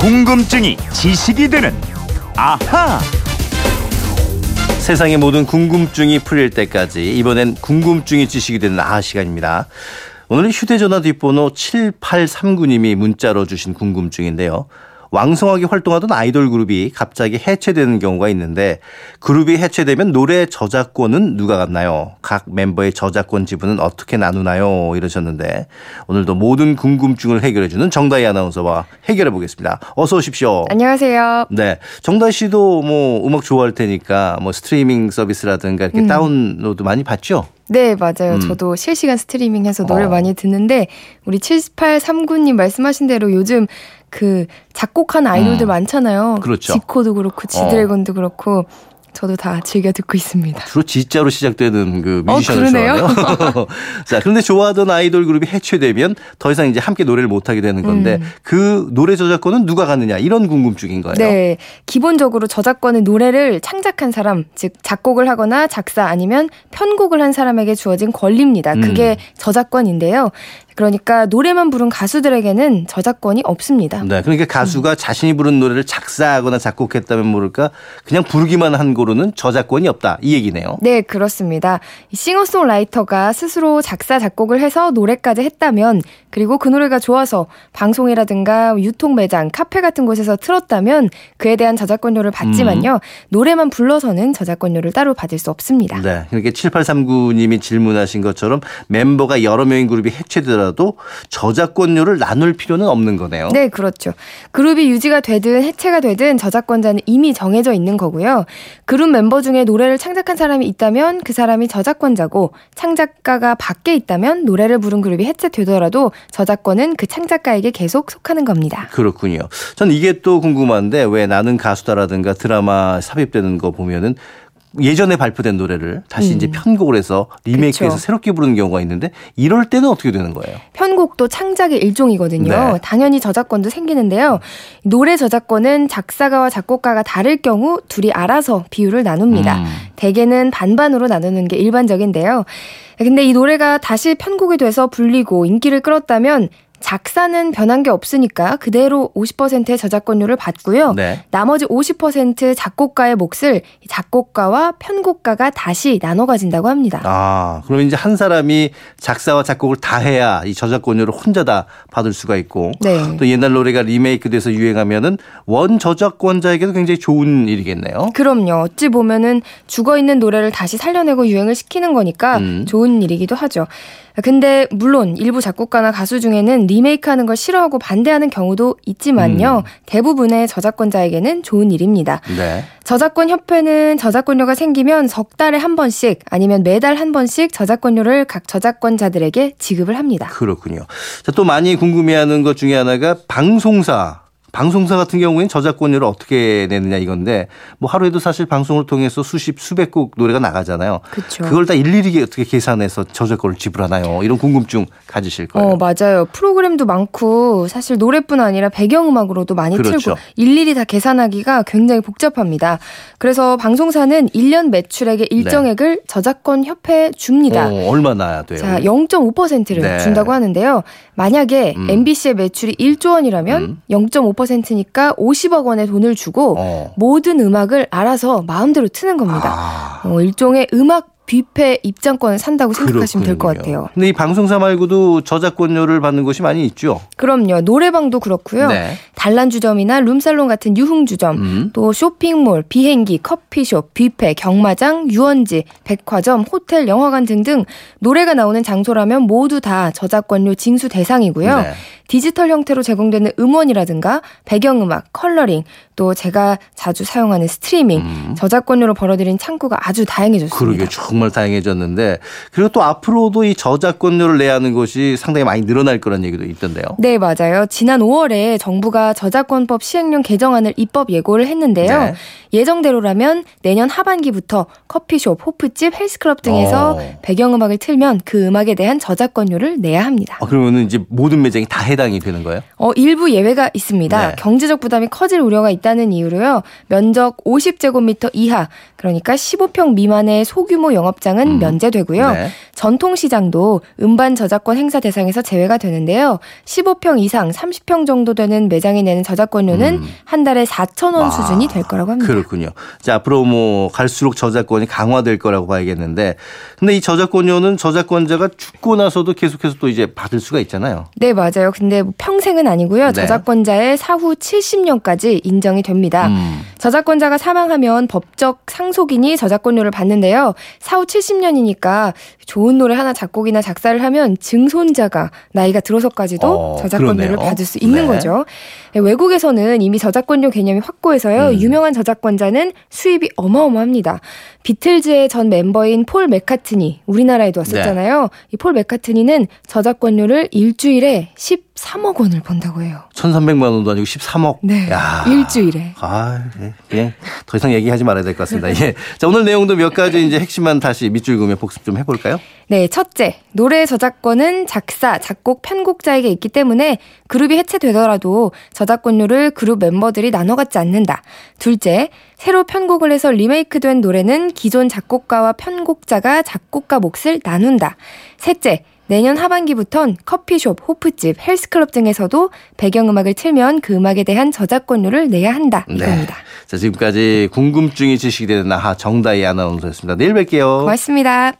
궁금증이 지식이 되는 아하. 세상의 모든 궁금증이 풀릴 때까지 이번엔 궁금증이 지식이 되는 아하 시간입니다. 오늘 휴대전화 뒷번호 7839님이 문자로 주신 궁금증인데요. 왕성하게 활동하던 아이돌 그룹이 갑자기 해체되는 경우가 있는데 그룹이 해체되면 노래 저작권은 누가 갖나요? 각 멤버의 저작권 지분은 어떻게 나누나요? 이러셨는데 오늘도 모든 궁금증을 해결해주는 정다희 아나운서와 해결해 보겠습니다. 어서 오십시오. 안녕하세요. 네. 정다희 씨도 뭐 음악 좋아할 테니까 뭐 스트리밍 서비스라든가 이렇게 음. 다운로드 많이 받죠? 네, 맞아요. 음. 저도 실시간 스트리밍 해서 노래 어. 많이 듣는데, 우리 7839님 말씀하신 대로 요즘 그 작곡한 아이돌들 음. 많잖아요. 그렇죠. 지코도 그렇고 지드래곤도 어. 그렇고 저도 다 즐겨 듣고 있습니다. 주로 지자로 시작되는 그 어, 뮤지션을 어, 좋아해요. 자, 그런데 좋아하던 아이돌 그룹이 해체되면 더 이상 이제 함께 노래를 못 하게 되는 건데 음. 그 노래 저작권은 누가 갖느냐 이런 궁금증인 거예요. 네. 기본적으로 저작권은 노래를 창작한 사람, 즉 작곡을 하거나 작사 아니면 편곡을 한 사람에게 주어진 권리입니다. 그게 음. 저작권인데요. 그러니까 노래만 부른 가수들에게는 저작권이 없습니다. 네. 그러니까 가수가 음. 자신이 부른 노래를 작사하거나 작곡했다면 모를까 그냥 부르기만 한 거 로는 저작권이 없다. 이 얘기네요. 네, 그렇습니다. 싱어송라이터가 스스로 작사 작곡을 해서 노래까지 했다면 그리고 그 노래가 좋아서 방송이라든가 유통 매장, 카페 같은 곳에서 틀었다면 그에 대한 저작권료를 받지만요. 음. 노래만 불러서는 저작권료를 따로 받을 수 없습니다. 네. 그러니까 7839님이 질문하신 것처럼 멤버가 여러 명인 그룹이 해체되더라도 저작권료를 나눌 필요는 없는 거네요. 네, 그렇죠. 그룹이 유지가 되든 해체가 되든 저작권자는 이미 정해져 있는 거고요. 그룹 멤버 중에 노래를 창작한 사람이 있다면 그 사람이 저작권자고 창작가가 밖에 있다면 노래를 부른 그룹이 해체되더라도 저작권은 그 창작가에게 계속 속하는 겁니다. 그렇군요. 전 이게 또 궁금한데 왜 나는 가수다라든가 드라마 삽입되는 거 보면은 예전에 발표된 노래를 다시 음. 이제 편곡을 해서 리메이크해서 그쵸. 새롭게 부르는 경우가 있는데 이럴 때는 어떻게 되는 거예요? 편곡도 창작의 일종이거든요. 네. 당연히 저작권도 생기는데요. 노래 저작권은 작사가와 작곡가가 다를 경우 둘이 알아서 비율을 나눕니다. 음. 대개는 반반으로 나누는 게 일반적인데요. 근데 이 노래가 다시 편곡이 돼서 불리고 인기를 끌었다면 작사는 변한 게 없으니까 그대로 50%의 저작권료를 받고요. 네. 나머지 50% 작곡가의 몫을 작곡가와 편곡가가 다시 나눠 가진다고 합니다. 아, 그럼 이제 한 사람이 작사와 작곡을 다 해야 이 저작권료를 혼자 다 받을 수가 있고 네. 또 옛날 노래가 리메이크돼서 유행하면은 원 저작권자에게도 굉장히 좋은 일이겠네요. 그럼요. 어찌 보면은 죽어 있는 노래를 다시 살려내고 유행을 시키는 거니까 음. 좋은 일이기도 하죠. 근데 물론 일부 작곡가나 가수 중에는 리메이크하는 걸 싫어하고 반대하는 경우도 있지만요. 음. 대부분의 저작권자에게는 좋은 일입니다. 네. 저작권 협회는 저작권료가 생기면 석 달에 한 번씩 아니면 매달 한 번씩 저작권료를 각 저작권자들에게 지급을 합니다. 그렇군요. 자, 또 많이 궁금해하는 것 중에 하나가 방송사 방송사 같은 경우에는 저작권료를 어떻게 내느냐 이건데 뭐 하루에도 사실 방송을 통해서 수십 수백 곡 노래가 나가잖아요. 그쵸. 그걸 다 일일이 어떻게 계산해서 저작권을 지불하나요? 이런 궁금증 가지실 거예요. 어, 맞아요. 프로그램도 많고 사실 노래뿐 아니라 배경음악으로도 많이 그렇죠. 틀고 일일이 다 계산하기가 굉장히 복잡합니다. 그래서 방송사는 1년 매출액의 일정액을 네. 저작권 협회에 줍니다. 어, 얼마나 돼요? 자, 0.5%를 네. 준다고 하는데요. 만약에 음. MBC의 매출이 1조 원이라면 음. 0.5% 니까 50억 원의 돈을 주고 어. 모든 음악을 알아서 마음대로 트는 겁니다. 아. 어, 일종의 음악 뷔페 입장권을 산다고 생각하시면 될 것 같아요. 근데 이 방송사 말고도 저작권료를 받는 곳이 많이 있죠. 그럼요. 노래방도 그렇고요. 네. 단란주점이나 룸살롱 같은 유흥주점, 음. 또 쇼핑몰, 비행기, 커피숍, 뷔페, 경마장, 유원지, 백화점, 호텔, 영화관 등등 노래가 나오는 장소라면 모두 다 저작권료 징수 대상이고요. 네. 디지털 형태로 제공되는 음원이라든가 배경음악, 컬러링, 또 제가 자주 사용하는 스트리밍, 음. 저작권료로 벌어들인 창구가 아주 다양해졌습니다. 그러게 정말 다양해졌는데 그리고 또 앞으로도 이 저작권료를 내야 하는 것이 상당히 많이 늘어날 거란 얘기도 있던데요. 네, 맞아요. 지난 5월에 정부가 저작권법 시행령 개정안을 입법 예고를 했는데요. 네. 예정대로라면 내년 하반기부터 커피숍, 호프집, 헬스클럽 등에서 어. 배경음악을 틀면 그 음악에 대한 저작권료를 내야 합니다. 아, 그러면 이제 모든 매장이 다 해당이 되는 거예요? 어, 일부 예외가 있습니다. 네. 경제적 부담이 커질 우려가 있다 있다는 이유로요. 면적 50제곱미터 이하, 그러니까 15평 미만의 소규모 영업장은 음. 면제되고요. 네. 전통시장도 음반 저작권 행사 대상에서 제외가 되는데요. 15평 이상, 30평 정도 되는 매장이 내는 저작권료는 음. 한 달에 4천 원 아, 수준이 될 거라고 합니다. 그렇군요. 자, 앞으로 뭐 갈수록 저작권이 강화될 거라고 봐야겠는데, 근데 이 저작권료는 저작권자가 죽고 나서도 계속해서 또 이제 받을 수가 있잖아요. 네, 맞아요. 근데 뭐 평생은 아니고요. 네. 저작권자의 사후 70년까지 인정 이 됩니다. 음. 저작권자가 사망하면 법적 상속인이 저작권료를 받는데요. 사후 70년이니까 좋은 노래 하나 작곡이나 작사를 하면 증손자가 나이가 들어서까지도 어, 저작권료를 그러네요. 받을 수 있는 네. 거죠. 네, 외국에서는 이미 저작권료 개념이 확고해서요. 음. 유명한 저작권자는 수입이 어마어마합니다. 비틀즈의 전 멤버인 폴 맥카트니 우리나라에도 왔었잖아요. 네. 이폴 맥카트니는 저작권료를 일주일에 13억 원을 번다고 해요. 1,300만 원도 아니고 13억. 네. 야. 일주일에. 아, 예. 예. 더 이상 얘기하지 말아야 될 것 같습니다. 예. 자, 오늘 내용도 몇 가지 이제 핵심만 다시 밑줄 그으며 복습 좀 해볼까요? 네, 첫째, 노래 저작권은 작사, 작곡, 편곡자에게 있기 때문에 그룹이 해체되더라도 저작권료를 그룹 멤버들이 나눠 갖지 않는다. 둘째, 새로 편곡을 해서 리메이크된 노래는 기존 작곡가와 편곡자가 작곡가 몫을 나눈다. 셋째, 내년 하반기부턴 커피숍, 호프집, 헬스클럽 등에서도 배경음악을 틀면 그 음악에 대한 저작권료를 내야 한다. 네. 이겁니다. 네. 자, 지금까지 궁금증이 지식이 되는 나하 정다희 아나운서였습니다. 내일 뵐게요. 고맙습니다.